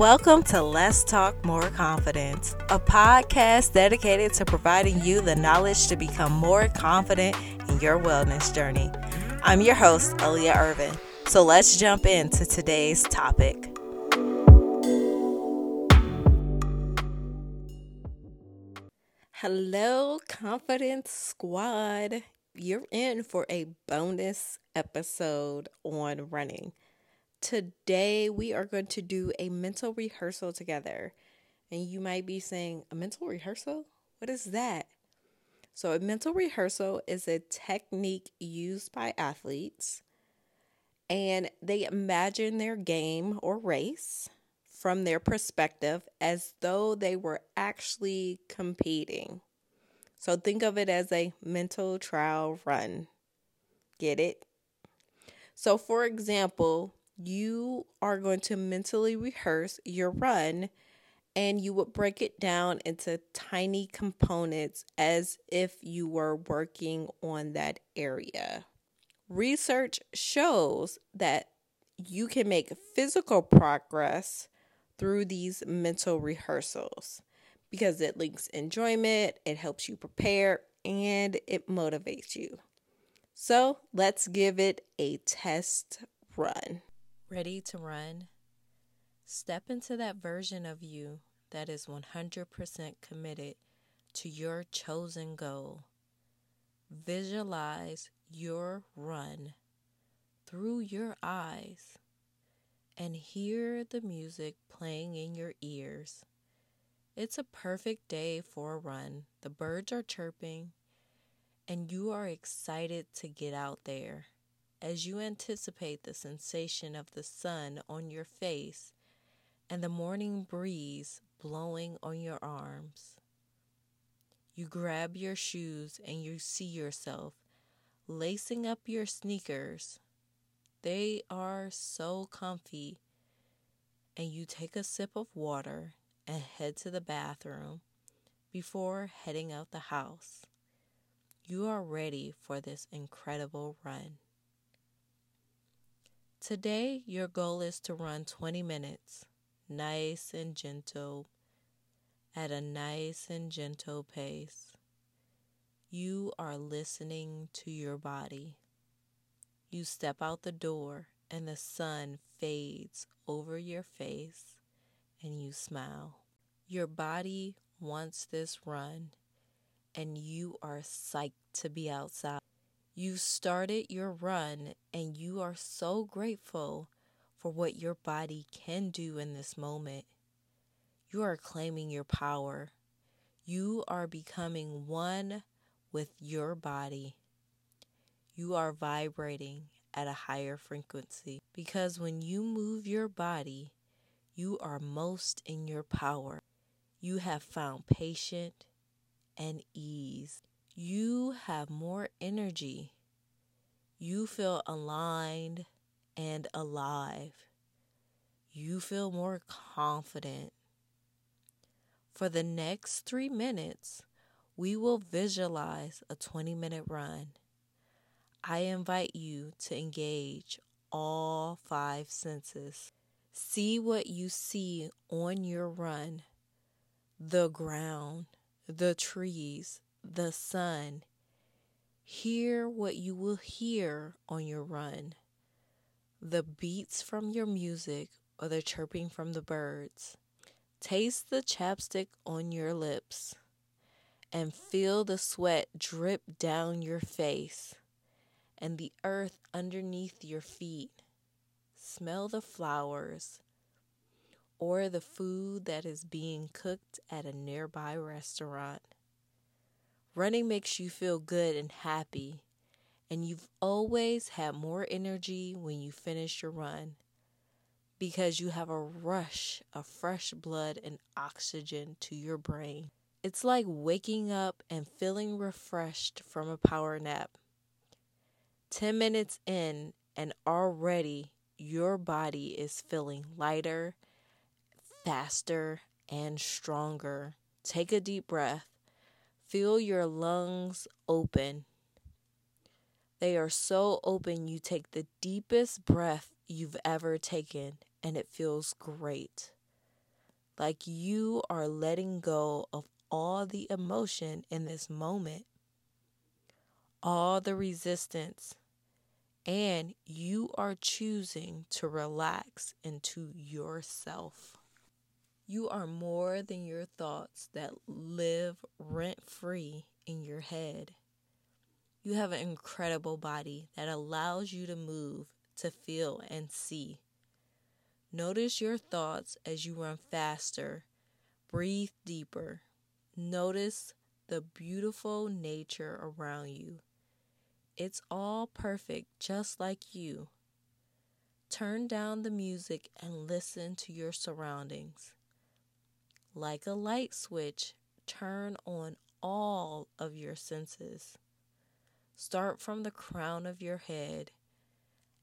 Welcome to Let's Talk More Confidence, a podcast dedicated to providing you the knowledge to become more confident in your wellness journey. I'm your host, Aaliyah Earvin. So let's jump into today's topic. Hello, Confidence Squad. You're in for a bonus episode on running. Today, we are going to do a mental rehearsal together. And you might be saying, A mental rehearsal? What is that? So, a mental rehearsal is a technique used by athletes, and they imagine their game or race from their perspective as though they were actually competing. So, think of it as a mental trial run. Get it? So, for example, you are going to mentally rehearse your run and you would break it down into tiny components as if you were working on that area. Research shows that you can make physical progress through these mental rehearsals because it links enjoyment, it helps you prepare, and it motivates you. So let's give it a test run ready to run, step into that version of you that is 100% committed to your chosen goal. Visualize your run through your eyes and hear the music playing in your ears. It's a perfect day for a run. The birds are chirping, and you are excited to get out there as you anticipate the sensation of the sun on your face and the morning breeze blowing on your arms. You grab your shoes and you see yourself lacing up your sneakers. They are so comfy. And you take a sip of water and head to the bathroom before heading out the house. You are ready for this incredible run. Today, your goal is to run 20 minutes, nice and gentle, at a nice and gentle pace. You are listening to your body. You step out the door, and the sun fades over your face, and you smile. Your body wants this run, and you are psyched to be outside. You started your run and you are so grateful for what your body can do in this moment. You are claiming your power. You are becoming one with your body. You are vibrating at a higher frequency because when you move your body, you are most in your power. You have found patience and ease you have more energy. You feel aligned and alive. You feel more confident. For the next three minutes, we will visualize a 20 minute run. I invite you to engage all five senses. See what you see on your run the ground, the trees, the sun. Hear what you will hear on your run the beats from your music or the chirping from the birds. Taste the chapstick on your lips and feel the sweat drip down your face and the earth underneath your feet. Smell the flowers or the food that is being cooked at a nearby restaurant. Running makes you feel good and happy, and you've always had more energy when you finish your run because you have a rush of fresh blood and oxygen to your brain. It's like waking up and feeling refreshed from a power nap. 10 minutes in, and already your body is feeling lighter, faster, and stronger. Take a deep breath Feel your lungs open. They are so open, you take the deepest breath you've ever taken, and it feels great. like you are letting go of all the emotion in this moment, all the resistance, and you are choosing to relax into yourself. You are more than your thoughts that live rent free in your head. You have an incredible body that allows you to move, to feel, and see. Notice your thoughts as you run faster. Breathe deeper. Notice the beautiful nature around you. It's all perfect, just like you. Turn down the music and listen to your surroundings. Like a light switch, turn on all of your senses. Start from the crown of your head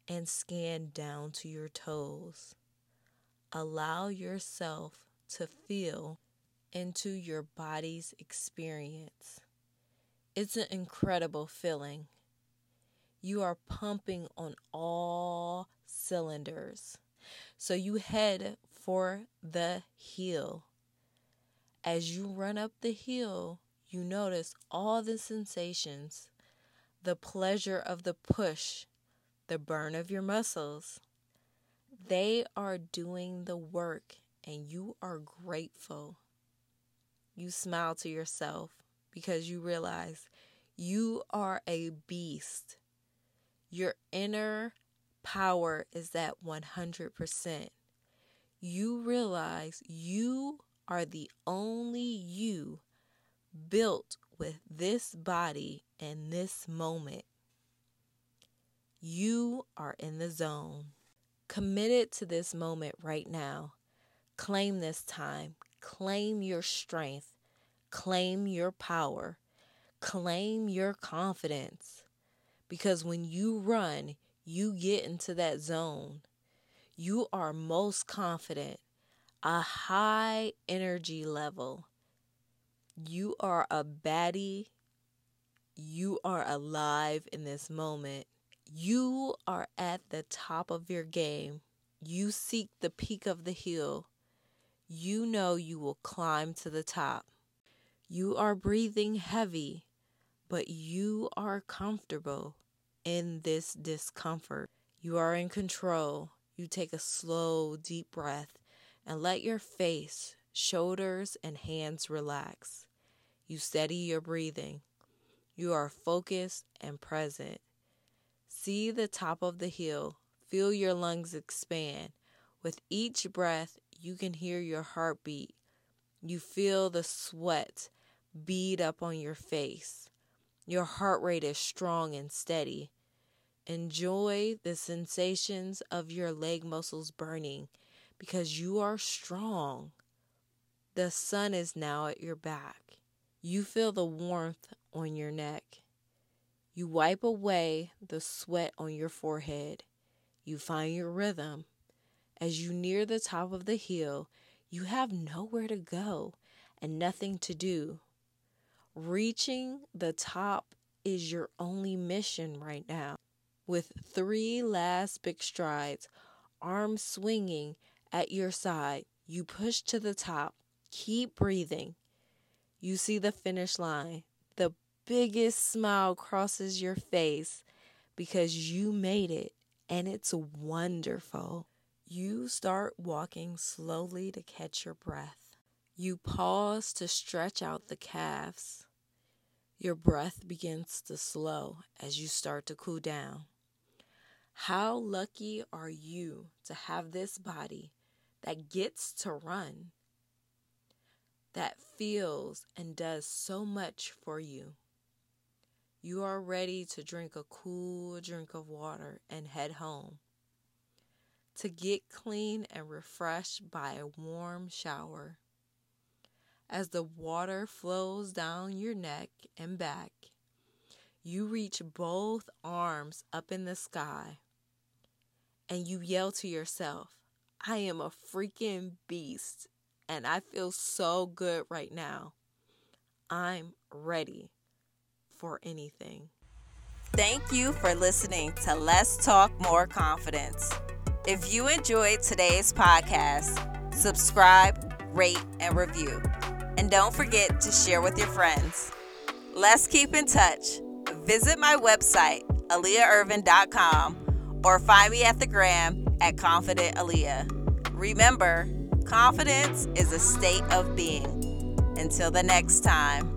and scan down to your toes. Allow yourself to feel into your body's experience. It's an incredible feeling. You are pumping on all cylinders. So you head for the hill. As you run up the hill, you notice all the sensations the pleasure of the push, the burn of your muscles, they are doing the work and you are grateful. You smile to yourself because you realize you are a beast. Your inner power is at 100%. You realize you are the only you built with this body and this moment. You are in the zone committed to this moment right now. Claim this time. Claim your strength. Claim your power. Claim your confidence. Because when you run, you get into that zone. You are most confident, a high energy level. You are a baddie. You are alive in this moment. You are at the top of your game. You seek the peak of the hill. You know you will climb to the top. You are breathing heavy, but you are comfortable in this discomfort. You are in control. You take a slow, deep breath and let your face, shoulders, and hands relax. You steady your breathing. You are focused and present. See the top of the hill. Feel your lungs expand. With each breath, you can hear your heartbeat. You feel the sweat bead up on your face. Your heart rate is strong and steady. Enjoy the sensations of your leg muscles burning because you are strong. The sun is now at your back. You feel the warmth on your neck. You wipe away the sweat on your forehead. You find your rhythm. As you near the top of the hill, you have nowhere to go and nothing to do. Reaching the top is your only mission right now. With three last big strides, arms swinging at your side, you push to the top. Keep breathing. You see the finish line. The biggest smile crosses your face because you made it and it's wonderful. You start walking slowly to catch your breath. You pause to stretch out the calves. Your breath begins to slow as you start to cool down. How lucky are you to have this body that gets to run, that feels and does so much for you? you are ready to drink a cool drink of water and head home. To get clean and refreshed by a warm shower. As the water flows down your neck and back, you reach both arms up in the sky and you yell to yourself, I am a freaking beast and I feel so good right now. I'm ready for anything. Thank you for listening to Let's Talk More Confidence. If you enjoyed today's podcast, subscribe, rate, and review. And don't forget to share with your friends. Let's keep in touch. Visit my website, aaliyahearvin.com, or find me at the gram at Confident Aaliyah. Remember, confidence is a state of being. Until the next time.